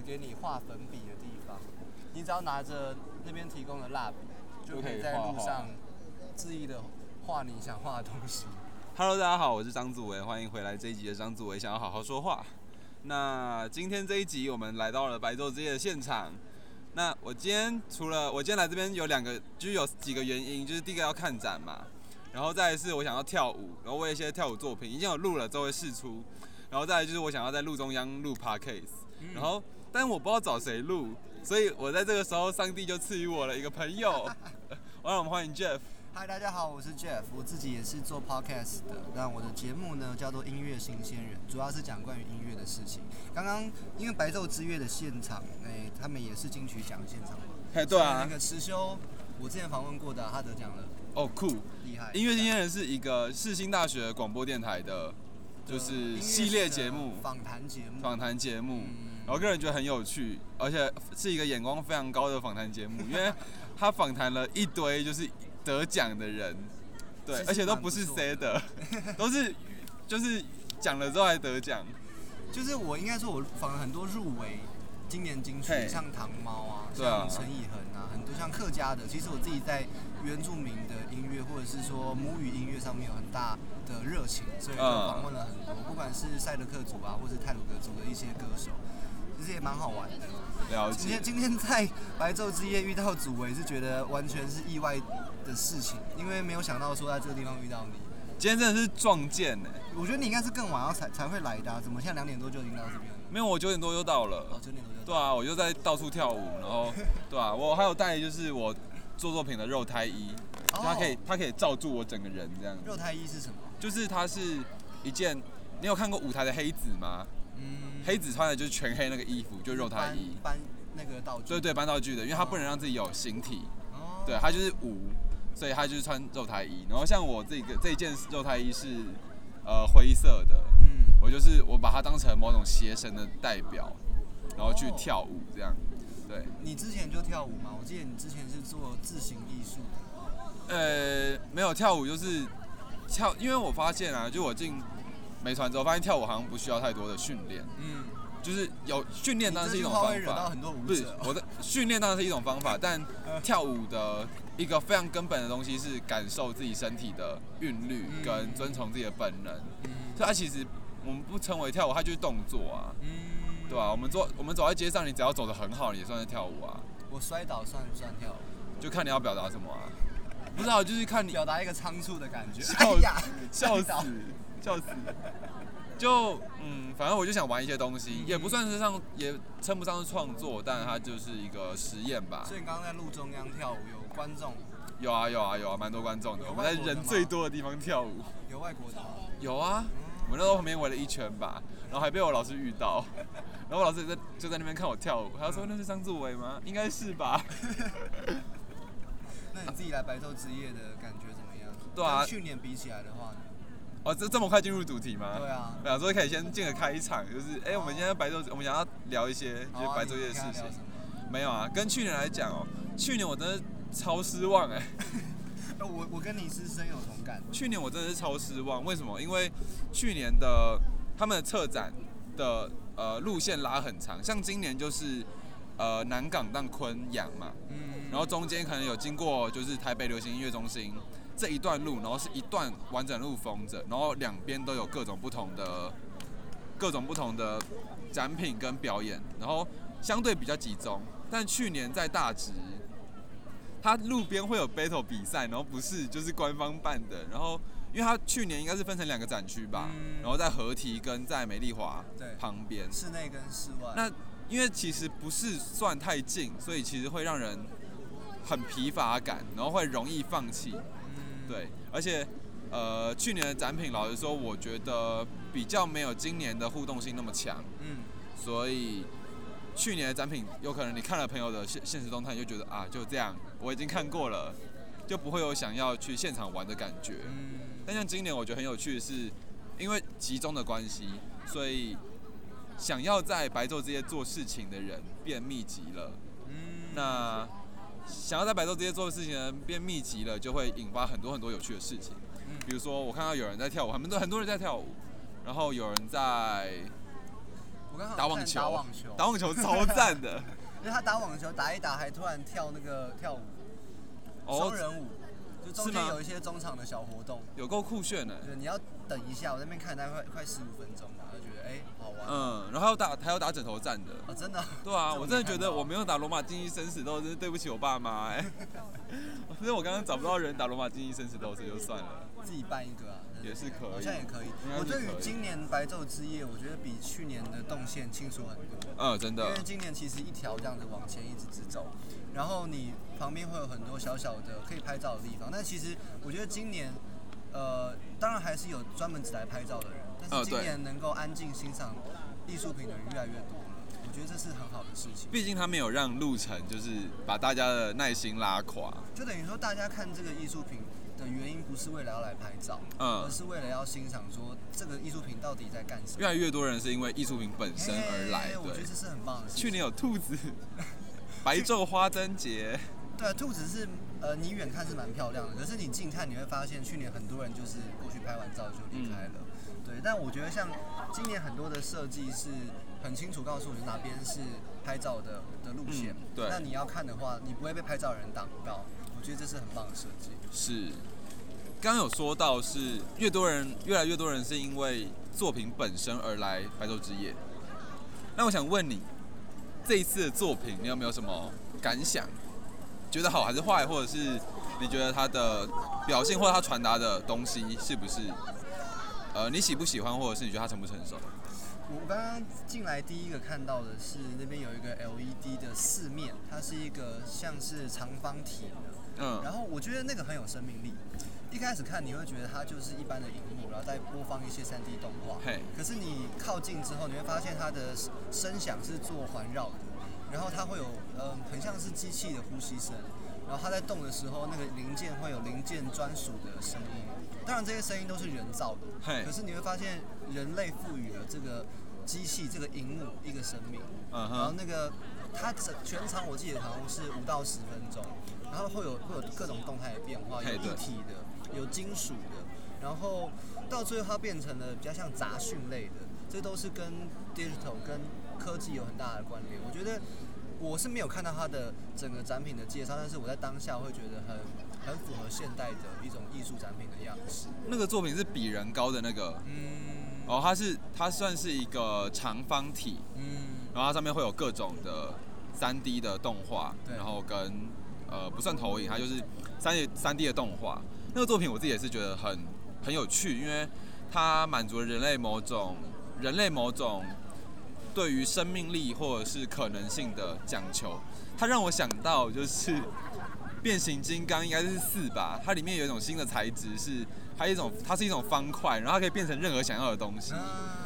给你画粉笔的地方，你只要拿着那边提供的蜡笔，就可以在路上恣意的画你想画的东西。Hello，大家好，我是张祖维，欢迎回来这一集的张祖维想要好好说话。那今天这一集我们来到了白昼之夜的现场。那我今天除了我今天来这边有两个，就是有几个原因，就是第一个要看展嘛，然后再来是我想要跳舞，然后我有一些跳舞作品已经有录了，都会试出，然后再来就是我想要在路中央录 podcast，然后但我不知道找谁录，所以我在这个时候上帝就赐予我了一个朋友，我让我们欢迎 Jeff。嗨，大家好，我是 Jeff，我自己也是做 podcast 的。那我的节目呢叫做音乐新鲜人，主要是讲关于音乐的事情。刚刚因为白昼之月的现场，哎，他们也是金曲奖现场嘛。哎，对啊。那个池修，我之前访问过的，他得奖了。哦，酷，厉害。音乐新鲜人是一个世新大学广播电台的，就是系列节目，访谈节目，访谈节目。然后个人觉得很有趣，而且是一个眼光非常高的访谈节目，因为他访谈了一堆就是。得奖的人，对，而且都不是 C 的，都是就是讲了之后还得奖。就是我应该说，我访了很多入围今年金曲，像糖猫啊，像陈以恒啊，很多像客家的。其实我自己在原住民的音乐或者是说母语音乐上面有很大的热情，所以就访问了很多，不管是赛德克族啊，或是泰鲁格族的一些歌手。其实也蛮好玩的。了解。今天今天在白昼之夜遇到祖维，是觉得完全是意外的事情，因为没有想到说在这个地方遇到你。今天真的是撞见呢。我觉得你应该是更晚要才才会来的，怎么现在两点多就已经到这边了？没有，我九点多就到了。哦，九点多就到。对啊，我就在到处跳舞，然后 对啊，我还有带就是我做作品的肉胎衣，它可以它可以罩住我整个人这样。肉胎衣是什么？就是它是一件，你有看过舞台的黑子吗？嗯，黑子穿的就是全黑那个衣服，就肉胎衣。搬那个道具。对对，搬道具的，因为他不能让自己有形体。哦。对他就是舞，所以他就是穿肉胎衣。然后像我这个这一件肉胎衣是呃灰色的，嗯，我就是我把它当成某种邪神的代表，然后去跳舞这样。对。你之前就跳舞吗？我记得你之前是做自行艺术的。呃，没有跳舞就是跳，因为我发现啊，就我进。美团之后发现跳舞好像不需要太多的训练，嗯，就是有训练当然是一种方法，不是我的训练当然是一种方法，但跳舞的一个非常根本的东西是感受自己身体的韵律跟遵从自己的本能，所以它其实我们不称为跳舞，它就是动作啊，嗯，对吧？我们做我们走在街上，你只要走的很好，也算是跳舞啊。我摔倒算不算跳舞？就看你要表达什么啊，不知道就是看你表达一个仓促的感觉，笑 笑死。笑死！就嗯，反正我就想玩一些东西，也不算是上，也称不上是创作，但它就是一个实验吧。所以你刚刚在路中央跳舞，有观众？有啊有啊有啊，蛮多观众的。我们在人最多的地方跳舞。有外国的？有啊，我们那时候旁边围了一圈吧，然后还被我老师遇到，然后我老师在就在那边看我跳舞，他说那是张志伟吗？应该是吧。那你自己来白昼之夜的感觉怎么样？对啊，去年比起来的话。哦，这这么快进入主题吗？对啊，想说可以先进个开场，就是哎，我们今天白昼，我们想要聊一些就是白昼夜的事情。没有啊，跟去年来讲哦，去年我真的超失望 哎。我我跟你是深有同感。去年我真的是超失望，为什么？因为去年的他们的策展的呃路线拉很长，像今年就是呃南港到昆阳嘛，嗯，然后中间可能有经过就是台北流行音乐中心。这一段路，然后是一段完整路封着，然后两边都有各种不同的、各种不同的展品跟表演，然后相对比较集中。但去年在大直，它路边会有 battle 比赛，然后不是就是官方办的。然后因为它去年应该是分成两个展区吧，然后在合体跟在美丽华旁边，室内跟室外。那因为其实不是算太近，所以其实会让人很疲乏感，然后会容易放弃。对，而且，呃，去年的展品，老实说，我觉得比较没有今年的互动性那么强。嗯，所以去年的展品，有可能你看了朋友的现现实动态，就觉得啊，就这样，我已经看过了，就不会有想要去现场玩的感觉。嗯，但像今年，我觉得很有趣的是，因为集中的关系，所以想要在白昼之夜做事情的人变密集了。嗯，那。想要在白昼这些做的事情呢变密集了，就会引发很多很多有趣的事情。嗯，比如说我看到有人在跳舞，很多很多人在跳舞，然后有人在我刚好打网球，打网球，打网球超赞的。因为他打网球打一打，还突然跳那个跳舞，双人舞，就中间有一些中场的小活动，有够酷炫的。对，你要等一下，我那边看大概快快十五分钟哎好玩。嗯，然后还有打还有打枕头战的。哦，真的？对啊，我真的觉得我没有打罗马竞技生死斗，真是对不起我爸妈哎。所以我刚刚找不到人打罗马竞技生死斗，这就算了。自己办一个啊。也是可以，好像也可以。我对于今年白昼之夜，我觉得比去年的动线清楚很多。嗯，真的。因为今年其实一条这样子往前一直直走，然后你旁边会有很多小小的可以拍照的地方。但其实我觉得今年，呃，当然还是有专门只来拍照的人，但是今年能够安静欣赏艺术品的人越来越多了。我觉得这是很好的事情。毕竟他没有让路程就是把大家的耐心拉垮，就等于说大家看这个艺术品。的原因不是为了要来拍照，嗯，而是为了要欣赏说这个艺术品到底在干什么。越来越多人是因为艺术品本身而来，我觉得这是很棒的。去年有兔子，白昼花灯节。对，兔子是呃，你远看是蛮漂亮的，可是你近看你会发现，去年很多人就是过去拍完照就离开了。对，但我觉得像今年很多的设计是很清楚告诉你哪边是拍照的的路线。对，那你要看的话，你不会被拍照人挡到。我觉得这是很棒的设计。是，刚刚有说到是越多人，越来越多人是因为作品本身而来白昼之夜。那我想问你，这一次的作品你有没有什么感想？觉得好还是坏，或者是你觉得它的表现或者它传达的东西是不是，呃，你喜不喜欢，或者是你觉得它成不成熟？我刚刚进来第一个看到的是那边有一个 LED 的四面，它是一个像是长方体的。嗯，然后我觉得那个很有生命力。一开始看你会觉得它就是一般的荧幕，然后再播放一些 3D 动画。嘿。可是你靠近之后，你会发现它的声响是做环绕的，然后它会有嗯，很像是机器的呼吸声。然后它在动的时候，那个零件会有零件专属的声音。当然这些声音都是人造的。嘿。可是你会发现人类赋予了这个机器这个荧幕一个生命。嗯然后那个它整全场我记得好像是五到十分钟。然后会有会有各种动态的变化，有立体的，有金属的，然后到最后它变成了比较像杂讯类的，这都是跟 digital 跟科技有很大的关联。我觉得我是没有看到它的整个展品的介绍，但是我在当下会觉得很很符合现代的一种艺术展品的样式。那个作品是比人高的那个，嗯，哦，它是它算是一个长方体，嗯，然后它上面会有各种的三 D 的动画，然后跟。呃，不算投影，它就是三 D 三 D 的动画。那个作品我自己也是觉得很很有趣，因为它满足了人类某种人类某种对于生命力或者是可能性的讲求。它让我想到就是变形金刚应该是四吧，它里面有一种新的材质是，它一种它是一种方块，然后它可以变成任何想要的东西。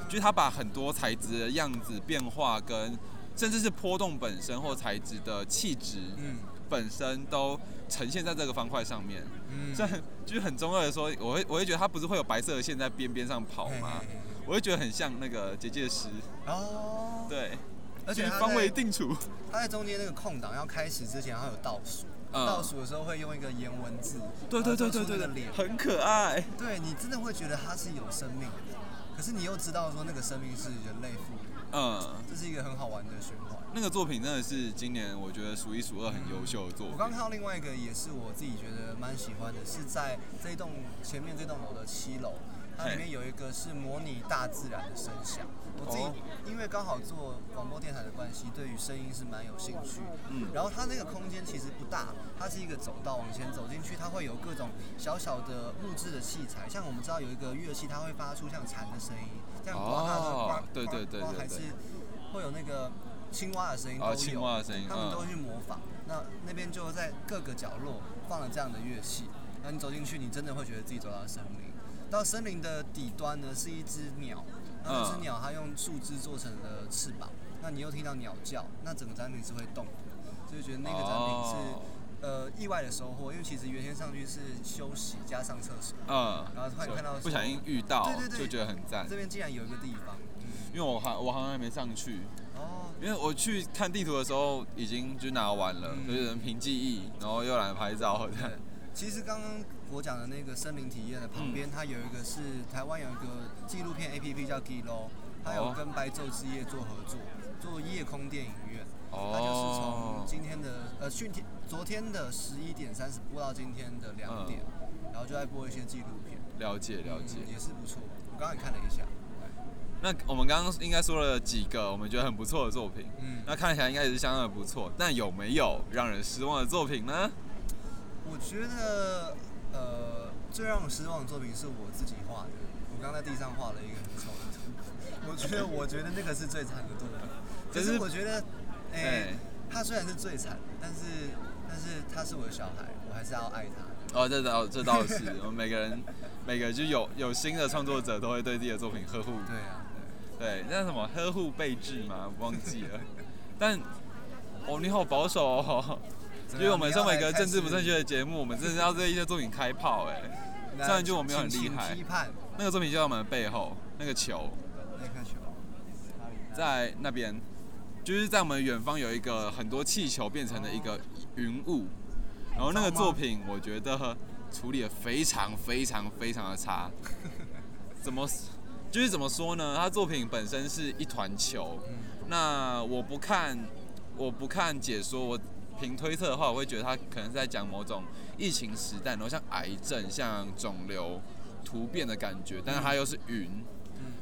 就是它把很多材质的样子变化跟甚至是波动本身或材质的气质。嗯。本身都呈现在这个方块上面，嗯，这就是很中二的说，我会我会觉得它不是会有白色的线在边边上跑吗？我会觉得很像那个结界师哦，对，而且方位定处，它在中间那个空档要开始之前，它有倒数，倒数的时候会用一个颜文字，对对对对对的脸，很可爱，对你真的会觉得它是有生命的，可是你又知道说那个生命是人类赋予，嗯，这是一个很好玩的循环。那个作品真的是今年我觉得数一数二很优秀的作品。我刚看到另外一个也是我自己觉得蛮喜欢的，是在这一栋前面这栋楼的七楼，它里面有一个是模拟大自然的声响。我自己因为刚好做广播电台的关系，对于声音是蛮有兴趣。嗯。然后它那个空间其实不大，它是一个走道，往前走进去，它会有各种小小的木质的器材，像我们知道有一个乐器，它会发出像蝉的声音，这样刮它的刮对对对对，还是会有那个。青蛙的声音都有，他们都会去模仿。那那边就在各个角落放了这样的乐器，那你走进去，你真的会觉得自己走到森林。到森林的底端呢，是一只鸟，那只鸟它用树枝做成了翅膀，那你又听到鸟叫，那整个展品是会动的，所以觉得那个展品是呃意外的收获，因为其实原先上去是休息加上厕所，嗯，然后突然看到不小心遇到，对对对，就觉得很赞。这边竟然有一个地方，因为我还我好像还没上去。哦因为我去看地图的时候，已经就拿完了，就是凭记忆，然后又来拍照。对，其实刚刚我讲的那个森林体验的旁边，它有一个是台湾有一个纪录片 A P P 叫 Gilo，它有跟白昼之夜做合作，做夜空电影院。哦。他就是从今天的呃，去天昨天的十一点三十播到今天的两点，然后就在播一些纪录片。了解了解。也是不错，我刚刚也看了一下。那我们刚刚应该说了几个我们觉得很不错的作品，嗯，那看起来应该也是相当的不错。但有没有让人失望的作品呢？我觉得，呃，最让我失望的作品是我自己画的。我刚在地上画了一个很丑的图。我觉得，我觉得那个是最惨的作品。可是我觉得，哎，他虽然是最惨，但是，但是他是我的小孩，我还是要爱他。哦，这倒这倒是，我们每个人，每个就有有新的创作者都会对自己的作品呵护。对啊。对，那什么呵护备至吗？忘记了。但哦，你好保守哦。因为我们身为一个政治不正确的节目，我们真的要对一些作品开炮 哎。虽然就我没有很厉害。那个作品就在我们的背后，那个球。那个球。在那边，就是在我们远方有一个很多气球变成的一个云雾。然后那个作品，我觉得处理的非常非常非常的差。怎么？就是怎么说呢？他作品本身是一团球，那我不看，我不看解说，我凭推测的话，我会觉得他可能是在讲某种疫情时代，然后像癌症、像肿瘤突变的感觉，但是他又是云，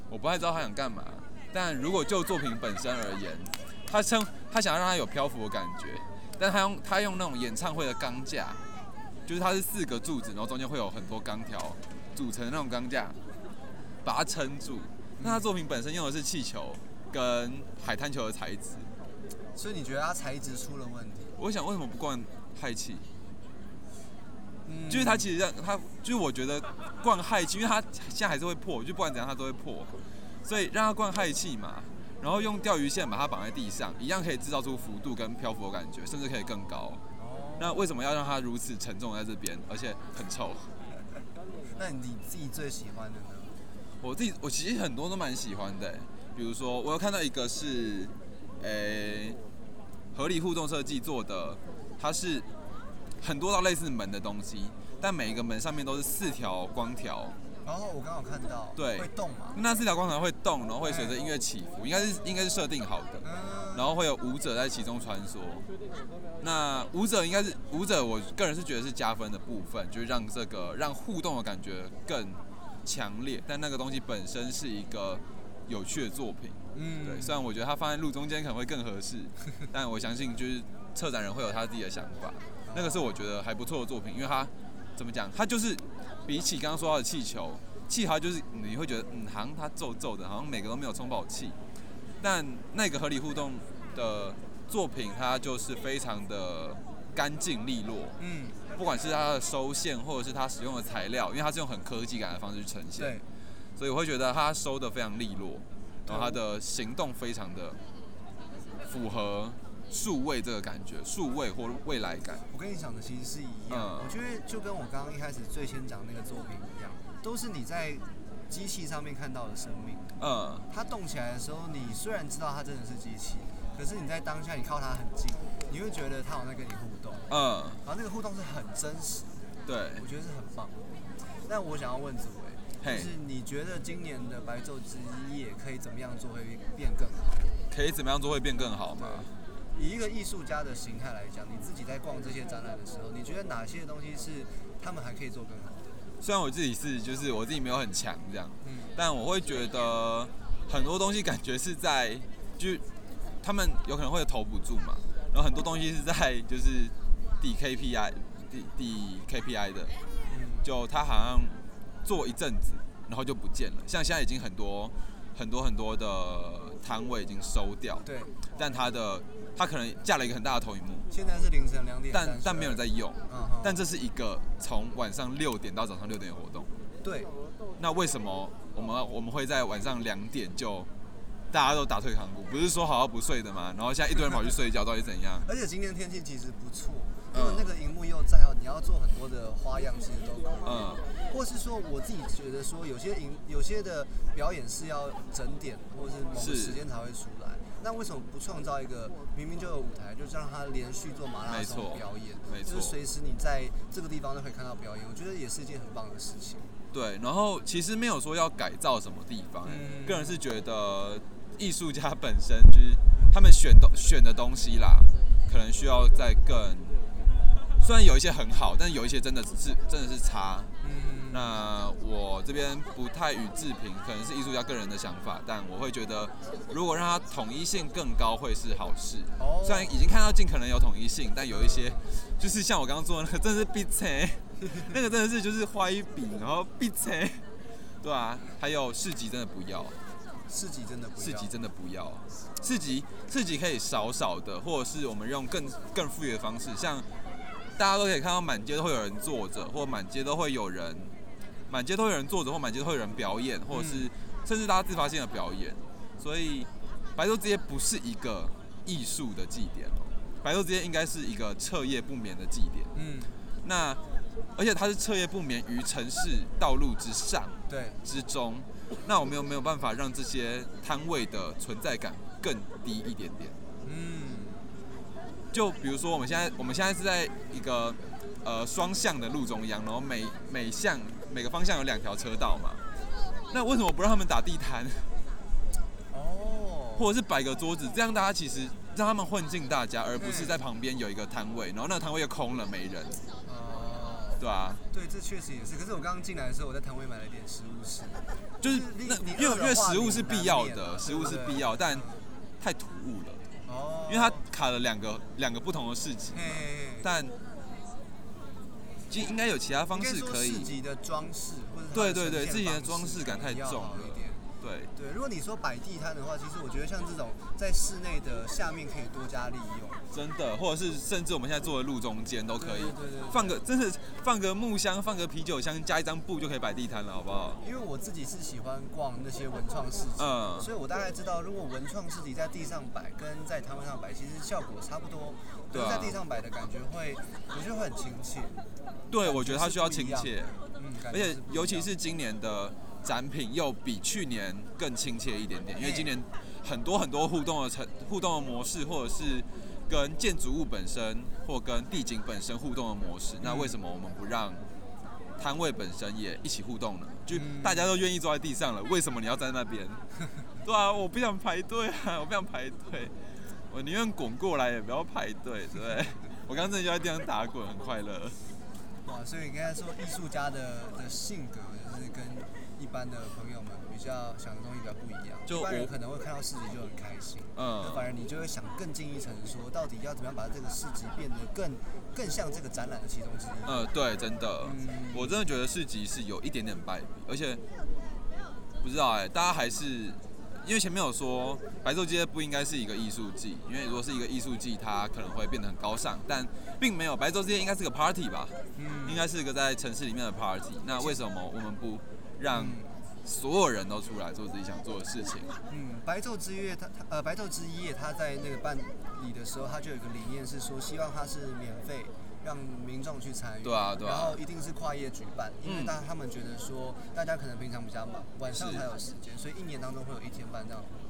我不太知道他想干嘛。但如果就作品本身而言，他称他想要让他有漂浮的感觉，但他用他用那种演唱会的钢架，就是它是四个柱子，然后中间会有很多钢条组成的那种钢架。把它撑住。那他作品本身用的是气球跟海滩球的材质，所以你觉得它材质出了问题？我想为什么不灌氦气？嗯，就是它其实让它，就是我觉得灌氦气，因为它现在还是会破，就不管怎样它都会破，所以让它灌氦气嘛，然后用钓鱼线把它绑在地上，一样可以制造出幅度跟漂浮的感觉，甚至可以更高。那为什么要让它如此沉重在这边，而且很臭？那你自己最喜欢的呢？我自己我其实很多都蛮喜欢的，比如说我有看到一个是，诶，合理互动设计做的，它是很多道类似门的东西，但每一个门上面都是四条光条。然后，我刚好看到。对。会动嘛？那四条光条会动，然后会随着音乐起伏，应该是应该是设定好的。嗯。然后会有舞者在其中穿梭。那舞者应该是舞者，我个人是觉得是加分的部分，就是让这个让互动的感觉更。强烈，但那个东西本身是一个有趣的作品。嗯，对。虽然我觉得它放在路中间可能会更合适，但我相信就是策展人会有他自己的想法。那个是我觉得还不错的作品，因为它怎么讲？它就是比起刚刚说到的气球，气球就是你会觉得嗯，好像它皱皱的，好像每个都没有充饱气。但那个合理互动的作品，它就是非常的干净利落。嗯。不管是它的收线，或者是它使用的材料，因为它是用很科技感的方式去呈现，所以我会觉得他收的非常利落，然后他的行动非常的符合数位这个感觉，数位或未来感。我跟你讲的其实是一样，我觉得就跟我刚刚一开始最先讲那个作品一样，都是你在机器上面看到的生命。嗯，它动起来的时候，你虽然知道它真的是机器，可是你在当下你靠它很近。你会觉得它好像在跟你互动，嗯，然后那个互动是很真实，对，我觉得是很棒。那我想要问紫薇，就是你觉得今年的白昼之夜可以怎么样做会变更好？可以怎么样做会变更好吗？以一个艺术家的形态来讲，你自己在逛这些展览的时候，你觉得哪些东西是他们还可以做更好的？虽然我自己是，就是我自己没有很强这样，嗯，但我会觉得很多东西感觉是在，就他们有可能会投不住嘛。然后很多东西是在就是抵 KPI 抵抵 KPI 的，就他好像做一阵子，然后就不见了。像现在已经很多很多很多的摊位已经收掉，对。但他的他可能架了一个很大的投影幕，现在是凌晨两点，但但没有人在用。嗯但这是一个从晚上六点到早上六点的活动。对。那为什么我们我们会在晚上两点就？大家都打退堂鼓，不是说好好不睡的吗？然后现在一堆人跑去睡觉，到底怎样？而且今天天气其实不错，因为那个荧幕又在哦，你要做很多的花样，其实都可以。嗯。或是说，我自己觉得说，有些影有些的表演是要整点，或者是某个时间才会出来。那为什么不创造一个明明就有舞台，就让他连续做马拉松表演？没错。就是随时你在这个地方都可以看到表演，我觉得也是一件很棒的事情。对，然后其实没有说要改造什么地方，个人是觉得艺术家本身就是他们选的选的东西啦，可能需要再更，虽然有一些很好，但有一些真的是真的是差。那我这边不太予置评，可能是艺术家个人的想法，但我会觉得，如果让它统一性更高，会是好事。虽然已经看到尽可能有统一性，但有一些，就是像我刚刚做的那个，真的是必拆，那个真的是就是画一笔，然后必拆，对啊，还有市集真的不要，四级真的不要，四级真的不要，四级四级可以少少的，或者是我们用更更富裕的方式，像大家都可以看到满街都会有人坐着，或满街都会有人。满街都有人坐着，或满街都会有人表演，或者是甚至大家自发性的表演，所以白昼之夜不是一个艺术的祭典白昼之夜应该是一个彻夜不眠的祭典。嗯，那而且它是彻夜不眠于城市道路之上，对之中，那我们有没有办法让这些摊位的存在感更低一点点？嗯，就比如说我们现在我们现在是在一个呃双向的路中央，然后每每向每个方向有两条车道嘛，那为什么不让他们打地摊？哦，或者是摆个桌子，这样大家其实让他们混进大家，而不是在旁边有一个摊位，然后那个摊位又空了没人。哦，对啊。对，这确实也是。可是我刚刚进来的时候，我在摊位买了一点食物吃。就是那因为因为食物是必要的，食物是必要，但太突兀了。哦。因为它卡了两个两个不同的市集嘛，但。其实应该有其他方式可以。自己的装饰，或者对对对，自己的装饰感太重了。对对，如果你说摆地摊的话，其实我觉得像这种在室内的下面可以多加利用。真的，或者是甚至我们现在坐的路中间都可以，对，对放个真是放个木箱，放个啤酒箱，加一张布就可以摆地摊了，好不好？因为我自己是喜欢逛那些文创市集，嗯，所以我大概知道，如果文创市集在地上摆跟在摊位上摆，其实效果差不多。对，在地上摆的感觉会，我觉得会很亲切。对，我觉得它需要亲切，嗯，而且尤其是今年的。展品又比去年更亲切一点点，因为今年很多很多互动的成互动的模式，或者是跟建筑物本身或跟地景本身互动的模式。那为什么我们不让摊位本身也一起互动呢？就大家都愿意坐在地上了，为什么你要在那边？对啊，我不想排队啊，我不想排队，我宁愿滚过来也不要排队，对不对？我刚刚真的就在地上打滚，很快乐。哇，所以你刚才说艺术家的的性格。一般的朋友们比较想的东西比较不一样，一般人可能会看到市集就很开心，嗯，反而你就会想更进一层，说到底要怎么样把这个市集变得更更像这个展览的其中之一。嗯，对，真的，我真的觉得市集是有一点点败笔，而且不知道哎，大家还是因为前面有说白昼街不应该是一个艺术季，因为如果是一个艺术季，它可能会变得很高尚，但并没有，白昼街应该是个 party 吧，嗯，应该是一个在城市里面的 party，那为什么我们不？让所有人都出来做自己想做的事情。嗯，白昼之夜，他他呃，白昼之夜，他在那个办理的时候，他就有一个理念是说，希望他是免费，让民众去参与。对啊，对啊。然后一定是跨夜举办，因为大他们觉得说，大家可能平常比较忙，晚上才有时间，所以一年当中会有一天办这样的活动。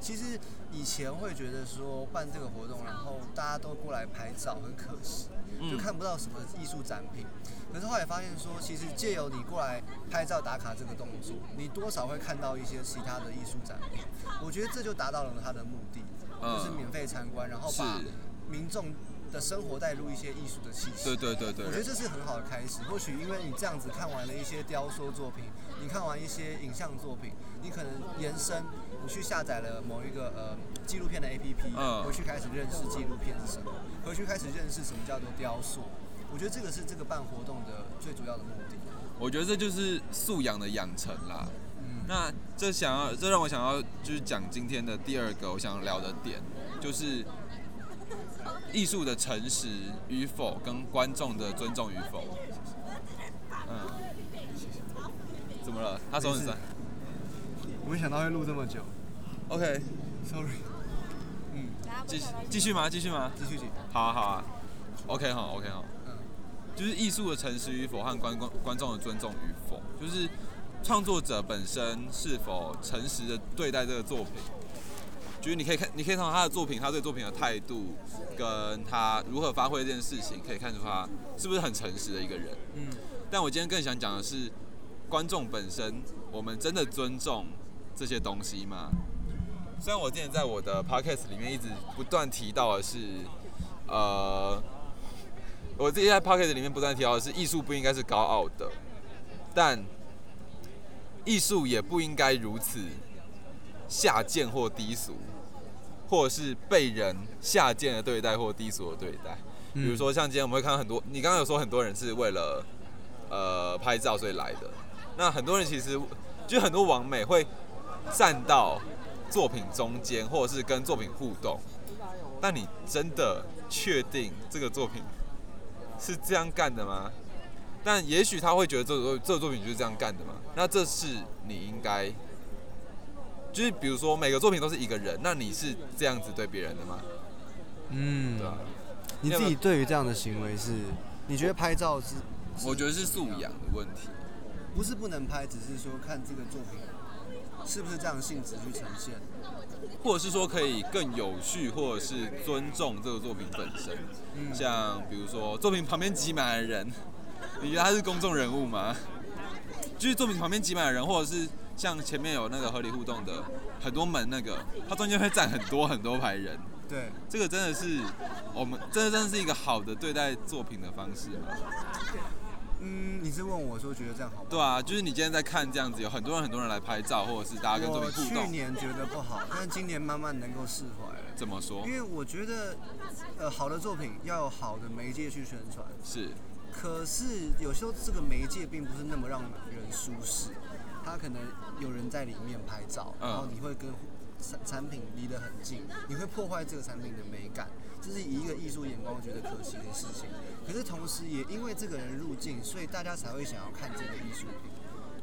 其实以前会觉得说办这个活动，然后大家都过来拍照，很可惜，就看不到什么艺术展品。可是后来发现说，其实借由你过来拍照打卡这个动作，你多少会看到一些其他的艺术展品。我觉得这就达到了它的目的，就是免费参观，然后把民众的生活带入一些艺术的气息。对对对对。我觉得这是很好的开始。或许因为你这样子看完了一些雕塑作品，你看完一些影像作品，你可能延伸，你去下载了某一个呃纪录片的 APP，回去开始认识纪录片是什么，回去开始认识什么叫做雕塑。我觉得这个是这个办活动的最主要的目的。我觉得这就是素养的养成啦。嗯。那这想要，这让我想要就是讲今天的第二个我想要聊的点，就是艺术的诚实与否跟观众的尊重与否。嗯。怎么了？他手很酸。我没想到会录这么久。OK。Sorry。嗯。继继续吗？继续吗？继续。好啊，好啊。OK 好，OK 好。就是艺术的诚实与否和观观观众的尊重与否，就是创作者本身是否诚实的对待这个作品。就是你可以看，你可以从他的作品，他对作品的态度，跟他如何发挥这件事情，可以看出他是不是很诚实的一个人。嗯。但我今天更想讲的是，观众本身，我们真的尊重这些东西吗？虽然我之前在我的 podcast 里面一直不断提到的是，呃，我自己在 podcast 里面不断提到的是，艺术不应该是高傲的，但艺术也不应该如此下贱或低俗，或者是被人下贱的对待或低俗的对待。比如说，像今天我们会看到很多，你刚刚有说很多人是为了呃拍照所以来的，那很多人其实就很多网美会站到。作品中间，或者是跟作品互动，但你真的确定这个作品是这样干的吗？但也许他会觉得这个这个作品就是这样干的嘛？那这是你应该，就是比如说每个作品都是一个人，那你是这样子对别人的吗？嗯，对啊。你自己对于这样的行为是，你觉得拍照是？我觉得是素养的问题，不是不能拍，只是说看这个作品。是不是这样性质去呈现，或者是说可以更有序，或者是尊重这个作品本身？嗯，像比如说作品旁边挤满了人，你觉得他是公众人物吗？就是作品旁边挤满了人，或者是像前面有那个合理互动的很多门那个，它中间会站很多很多排人。对，这个真的是我们真的真的是一个好的对待作品的方式吗？嗯，你是问我说觉得这样好吗？对啊，就是你今天在看这样子，有很多人很多人来拍照，或者是大家跟作品互动。去年觉得不好，但今年慢慢能够释怀了。怎么说？因为我觉得，呃，好的作品要有好的媒介去宣传。是。可是有时候这个媒介并不是那么让人舒适，它可能有人在里面拍照，然后你会跟产产品离得很近，你会破坏这个产品的美感。这是以一个艺术眼光觉得可惜的事情，可是同时也因为这个人入境，所以大家才会想要看这个艺术。品。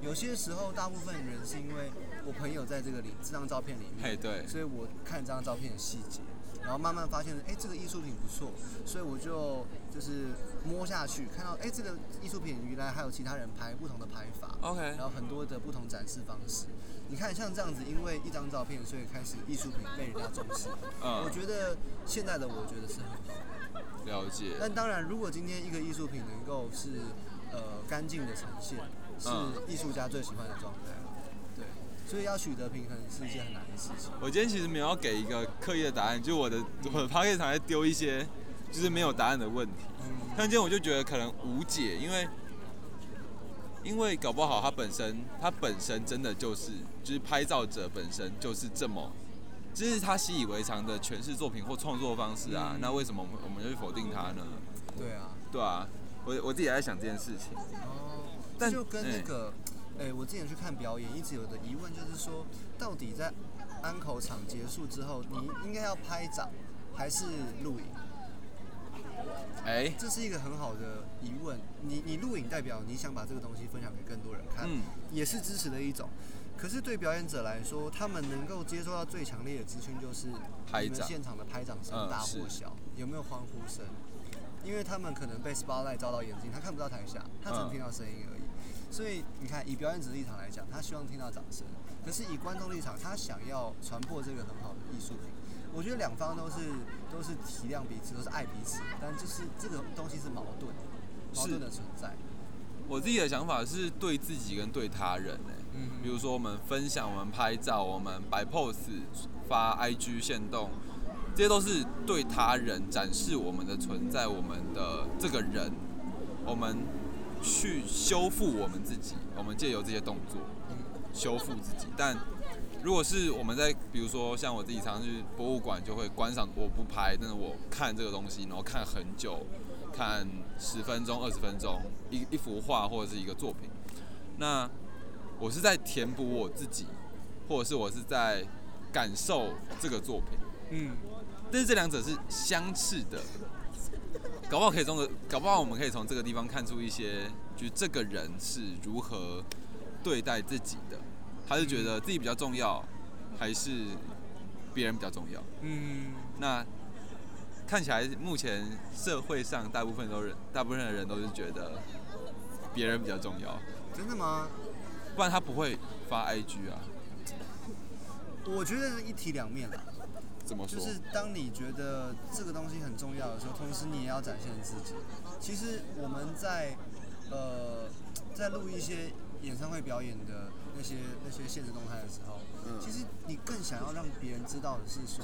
有些时候，大部分人是因为我朋友在这个里这张照片里面，对，所以我看这张照片的细节，然后慢慢发现，哎，这个艺术品不错，所以我就就是摸下去，看到，哎，这个艺术品原来还有其他人拍不同的拍法，OK，然后很多的不同展示方式。你看，像这样子，因为一张照片，所以开始艺术品被人家重视。嗯，我觉得现在的我觉得是很好。了解。但当然，如果今天一个艺术品能够是呃干净的呈现，是艺术家最喜欢的状态。对，所以要取得平衡是一件很难的事情。我今天其实没有给一个刻意的答案，就我的 我的 p o c a s t 在丢一些就是没有答案的问题。嗯。但今天我就觉得可能无解，因为。因为搞不好他本身，他本身真的就是，就是拍照者本身就是这么，这是他习以为常的诠释作品或创作方式啊。那为什么我们我们就去否定他呢？对啊，对啊，我我自己也在想这件事情。哦，但就跟那个，哎，我之前去看表演，一直有的疑问就是说，到底在安口场结束之后，你应该要拍掌还是录影？哎，这是一个很好的疑问。你你录影代表你想把这个东西分享给更多人看，也是支持的一种。可是对表演者来说，他们能够接收到最强烈的资讯就是你们现场的拍掌声大或小，有没有欢呼声？因为他们可能被 spotlight 照到眼睛，他看不到台下，他只能听到声音而已。所以你看，以表演者立场来讲，他希望听到掌声；可是以观众立场，他想要传播这个很好的艺术品。我觉得两方都是都是体谅彼此，都是爱彼此，但就是这个东西是矛盾的，矛盾的存在。我自己的想法是对自己跟对他人哎，嗯，比如说我们分享、我们拍照、我们摆 pose、发 IG 线动，这些都是对他人展示我们的存在，我们的这个人，我们去修复我们自己，我们借由这些动作修复自己，但。如果是我们在，比如说像我自己常去博物馆，就会观赏，我不拍，但是我看这个东西，然后看很久，看十分钟、二十分钟，一一幅画或者是一个作品，那我是在填补我自己，或者是我是在感受这个作品，嗯，但是这两者是相似的，搞不好可以从个，搞不好我们可以从这个地方看出一些，就这个人是如何对待自己的。他是觉得自己比较重要，还是别人比较重要？嗯，那看起来目前社会上大部分都人，大部分的人都是觉得别人比较重要。真的吗？不然他不会发 IG 啊。我觉得是一体两面啦。怎么说？就是当你觉得这个东西很重要的时候，同时你也要展现自己。其实我们在呃在录一些。演唱会表演的那些那些现实动态的时候，其实你更想要让别人知道的是说，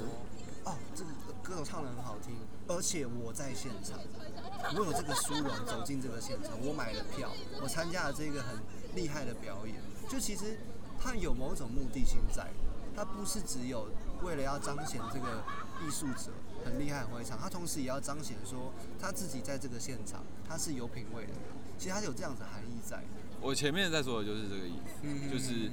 哦，这个歌手唱的很好听，而且我在现场，我有这个殊荣走进这个现场，我买了票，我参加了这个很厉害的表演，就其实它有某种目的性在，它不是只有为了要彰显这个艺术者很厉害很会唱，他同时也要彰显说他自己在这个现场他是有品味的，其实他有这样子含义在。我前面在说的就是这个意思，就是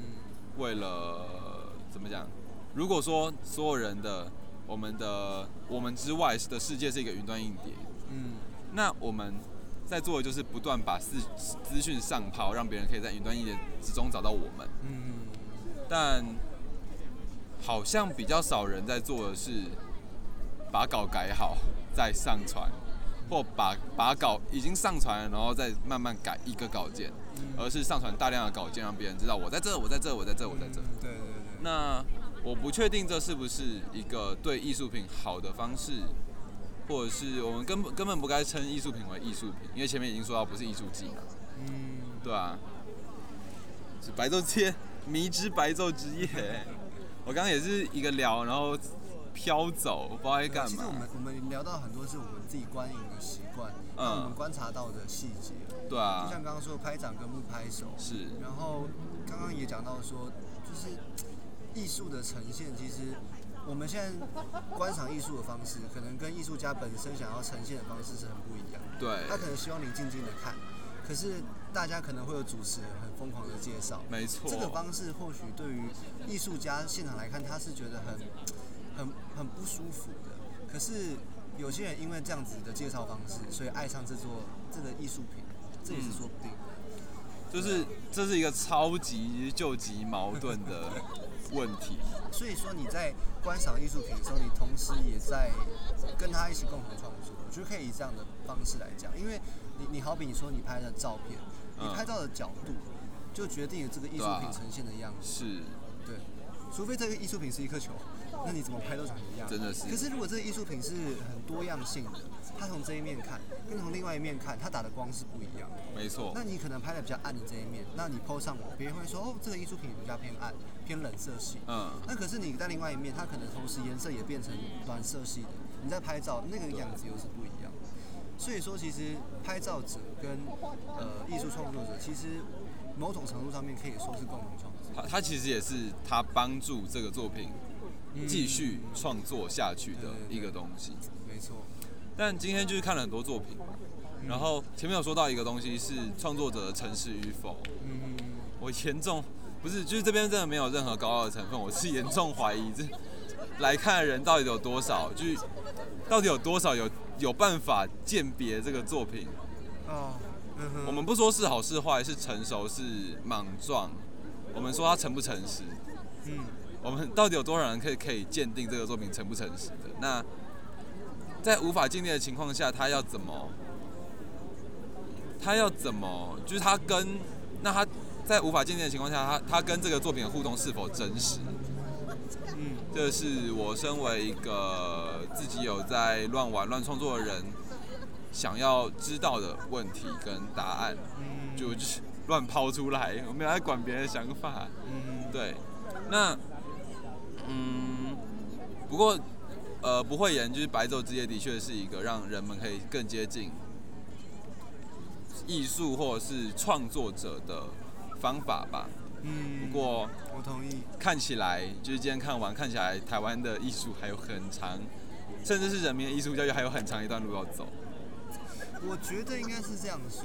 为了怎么讲？如果说所有人的我们的我们之外的世界是一个云端硬碟，嗯，那我们在做的就是不断把资资讯上抛，让别人可以在云端硬碟之中找到我们，嗯，但好像比较少人在做的是把稿改好再上传，或把把稿已经上传了，然后再慢慢改一个稿件。而是上传大量的稿件，让别人知道我在这，我在这，我在这，我在这。对对对。那我不确定这是不是一个对艺术品好的方式，或者是我们根本根本不该称艺术品为艺术品，因为前面已经说到不是艺术季嘛。嗯。对啊。是白昼之夜，迷之白昼之夜。我刚刚也是一个聊，然后飘走，不知道在干嘛。其实我们我们聊到很多是我们自己观影的习惯，嗯，我们观察到的细节。对啊，就像刚刚说拍掌跟不拍手，是。然后刚刚也讲到说，就是艺术的呈现，其实我们现在观赏艺术的方式，可能跟艺术家本身想要呈现的方式是很不一样。对。他可能希望你静静的看，可是大家可能会有主持人很疯狂的介绍。没错。这个方式或许对于艺术家现场来看，他是觉得很很很不舒服的。可是有些人因为这样子的介绍方式，所以爱上这座这个艺术品。这也是说不定，就是这是一个超级救急矛盾的 问题。所以说你在观赏艺术品的时候，你同时也在跟他一起共同创作，我觉得可以以这样的方式来讲。因为你你好比你说你拍的照片，你拍照的角度就决定了这个艺术品呈现的样子。是，对，除非这个艺术品是一颗球，那你怎么拍都长一样。真的是。可是如果这个艺术品是很多样性的。它从这一面看，跟从另外一面看，它打的光是不一样。没错。那你可能拍的比较暗的这一面，那你 PO 上网，别人会说哦，这个艺术品比较偏暗，偏冷色系。嗯。那可是你在另外一面，它可能同时颜色也变成暖色系的，你在拍照那个样子又是不一样。所以说，其实拍照者跟呃艺术创作者，其实某种程度上面可以说是共同创作。他他其实也是他帮助这个作品继续创作下去的一个东西。没错。但今天就是看了很多作品，然后前面有说到一个东西是创作者的诚实与否。嗯我严重不是，就是这边真的没有任何高傲的成分，我是严重怀疑这来看的人到底有多少，就是到底有多少有有办法鉴别这个作品。哦。我们不说是好是坏，是成熟是莽撞，我们说他诚不诚实。嗯。我们到底有多少人可以可以鉴定这个作品诚不诚实的？那。在无法鉴定的情况下，他要怎么？他要怎么？就是他跟那他在无法鉴定的情况下，他他跟这个作品的互动是否真实？嗯，这是我身为一个自己有在乱玩乱创作的人想要知道的问题跟答案。嗯，就乱抛出来，我没有在管别人的想法。嗯，对。那，嗯，不过。呃，不会演就是白昼之夜，的确是一个让人们可以更接近艺术或者是创作者的方法吧。嗯，不过我同意。看起来就是今天看完，看起来台湾的艺术还有很长，甚至是人民的艺术教育还有很长一段路要走。我觉得应该是这样说。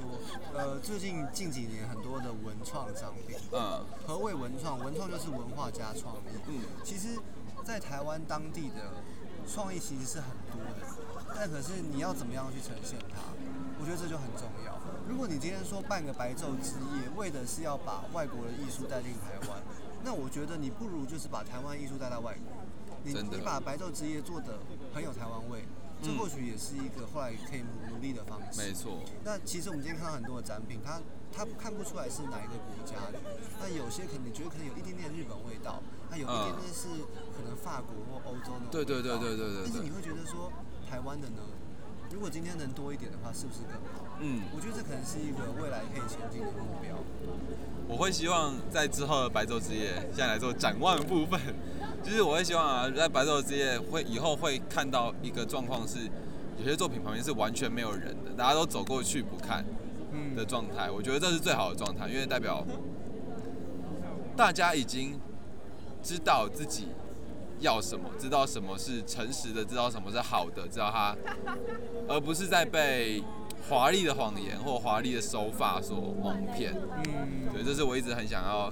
呃，最近近几年很多的文创商品，嗯，何谓文创？文创就是文化加创意。嗯，其实，在台湾当地的。创意其实是很多的，但可是你要怎么样去呈现它？我觉得这就很重要。如果你今天说办个白昼之夜，为的是要把外国的艺术带进台湾，那我觉得你不如就是把台湾艺术带到外国。你你把白昼之夜做的很有台湾味，这或许也是一个后来可以努力的方式。没错。那其实我们今天看到很多的展品，它它看不出来是哪一个国家的。那有些可能你觉得可能有一点点日本味道，那有一点点是可能法国或欧洲的。对对对对对对。但是你会觉得说台湾的呢？如果今天能多一点的话，是不是更好？嗯，我觉得这可能是一个未来可以前进的目标。我会希望在之后的白昼之夜，现在来做展望部分，就是我会希望啊，在白昼之夜会以后会看到一个状况是，有些作品旁边是完全没有人的，大家都走过去不看的状态。我觉得这是最好的状态，因为代表大家已经知道自己要什么，知道什么是诚实的，知道什么是好的，知道它，而不是在被。华丽的谎言或华丽的手法所蒙骗，嗯，对，这是我一直很想要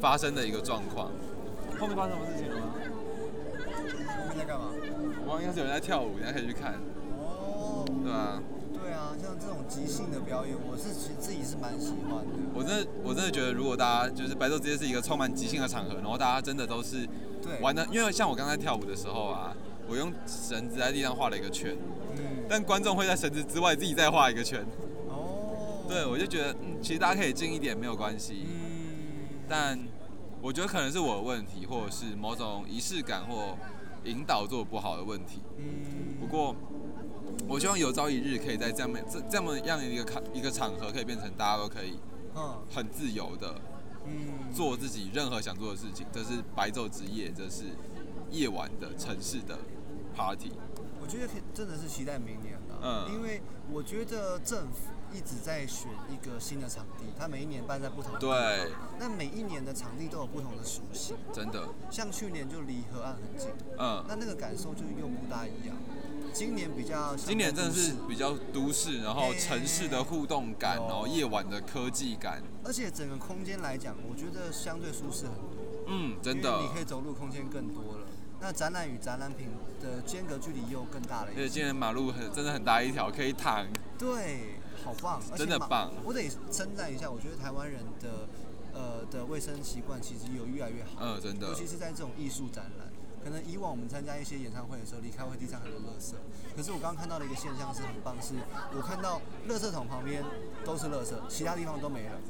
发生的一个状况。后面发生什么事情了吗？后面在干嘛？我刚应该是有人在跳舞，大家可以去看。哦，对啊。对啊，像这种即兴的表演，我是其实自己是蛮喜欢的。我真的，我真的觉得，如果大家就是白昼之夜是一个充满即兴的场合，然后大家真的都是玩的，因为像我刚才跳舞的时候啊，我用绳子在地上画了一个圈。但观众会在绳子之外自己再画一个圈。哦。对，我就觉得，嗯，其实大家可以近一点没有关系。嗯。但我觉得可能是我的问题，或者是某种仪式感或引导做不好的问题。嗯。不过，我希望有朝一日可以在这样这这么样的一个场一个场合，可以变成大家都可以，嗯，很自由的，嗯，做自己任何想做的事情。这是白昼之夜，这是夜晚的城市的 party。我觉得真的是期待明年了，嗯，因为我觉得政府一直在选一个新的场地，它每一年办在不同的地方，对，那每一年的场地都有不同的属性，真的，像去年就离河岸很近，嗯，那那个感受就又不大一样。今年比较，今年真的是比较都市，然后城市的互动感，然后夜晚的科技感，而且整个空间来讲，我觉得相对舒适很多，嗯，真的，你可以走路空间更多了。那展览与展览品的间隔距离又更大了。而且今天马路很真的很大一条，可以躺。对，好棒，真的棒。我得称赞一下，我觉得台湾人的呃的卫生习惯其实有越来越好。嗯，真的。尤其是在这种艺术展览，可能以往我们参加一些演唱会的时候，离开会地上很多垃圾。可是我刚刚看到的一个现象是很棒，是我看到垃圾桶旁边都是垃圾，其他地方都没了，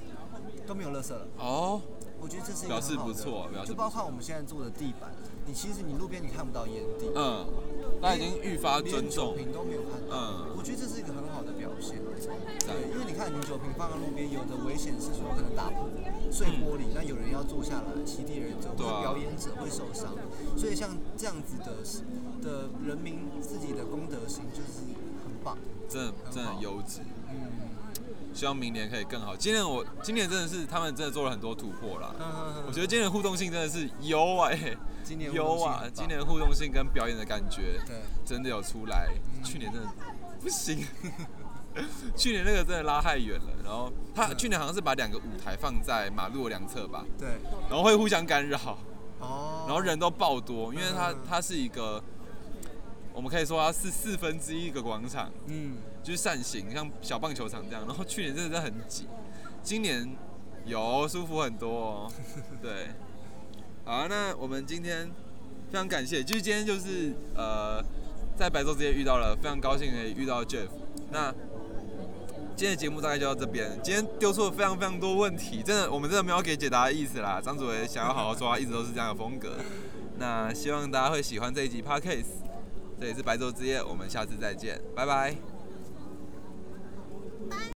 都没有垃圾了。哦。我觉得这是一个很好的，就包括我们现在做的地板，你其实你路边你看不到烟蒂，嗯，他已经愈发尊重，酒瓶都没有看到，嗯，我觉得这是一个很好的表现，对，因为你看你酒瓶放在路边，有的危险是说可能打破碎玻璃，那有人要坐下来，骑地人走，或者表演者会受伤，所以像这样子的的人民自己的公德心就是很棒，真的真的优质，嗯。希望明年可以更好。今年我今年真的是他们真的做了很多突破啦。我觉得今年互动性真的是优啊，优啊！今年互动性跟表演的感觉，对真的有出来。去年真的不行，去年那个真的拉太远了。然后他去年好像是把两个舞台放在马路的两侧吧？对。然后会互相干扰。哦。然后人都爆多，因为它它是一个，我们可以说它是四分之一个广场。嗯。就是扇形，像小棒球场这样。然后去年真的是很挤，今年有舒服很多哦。对，好，那我们今天非常感谢，就是今天就是呃，在白昼之夜遇到了，非常高兴可以遇到 Jeff。那今天的节目大概就到这边。今天丢出了非常非常多问题，真的，我们真的没有给解答的意思啦。张祖维想要好好说话，一直都是这样的风格。那希望大家会喜欢这一集 Podcast。这里是白昼之夜，我们下次再见，拜拜。Bye.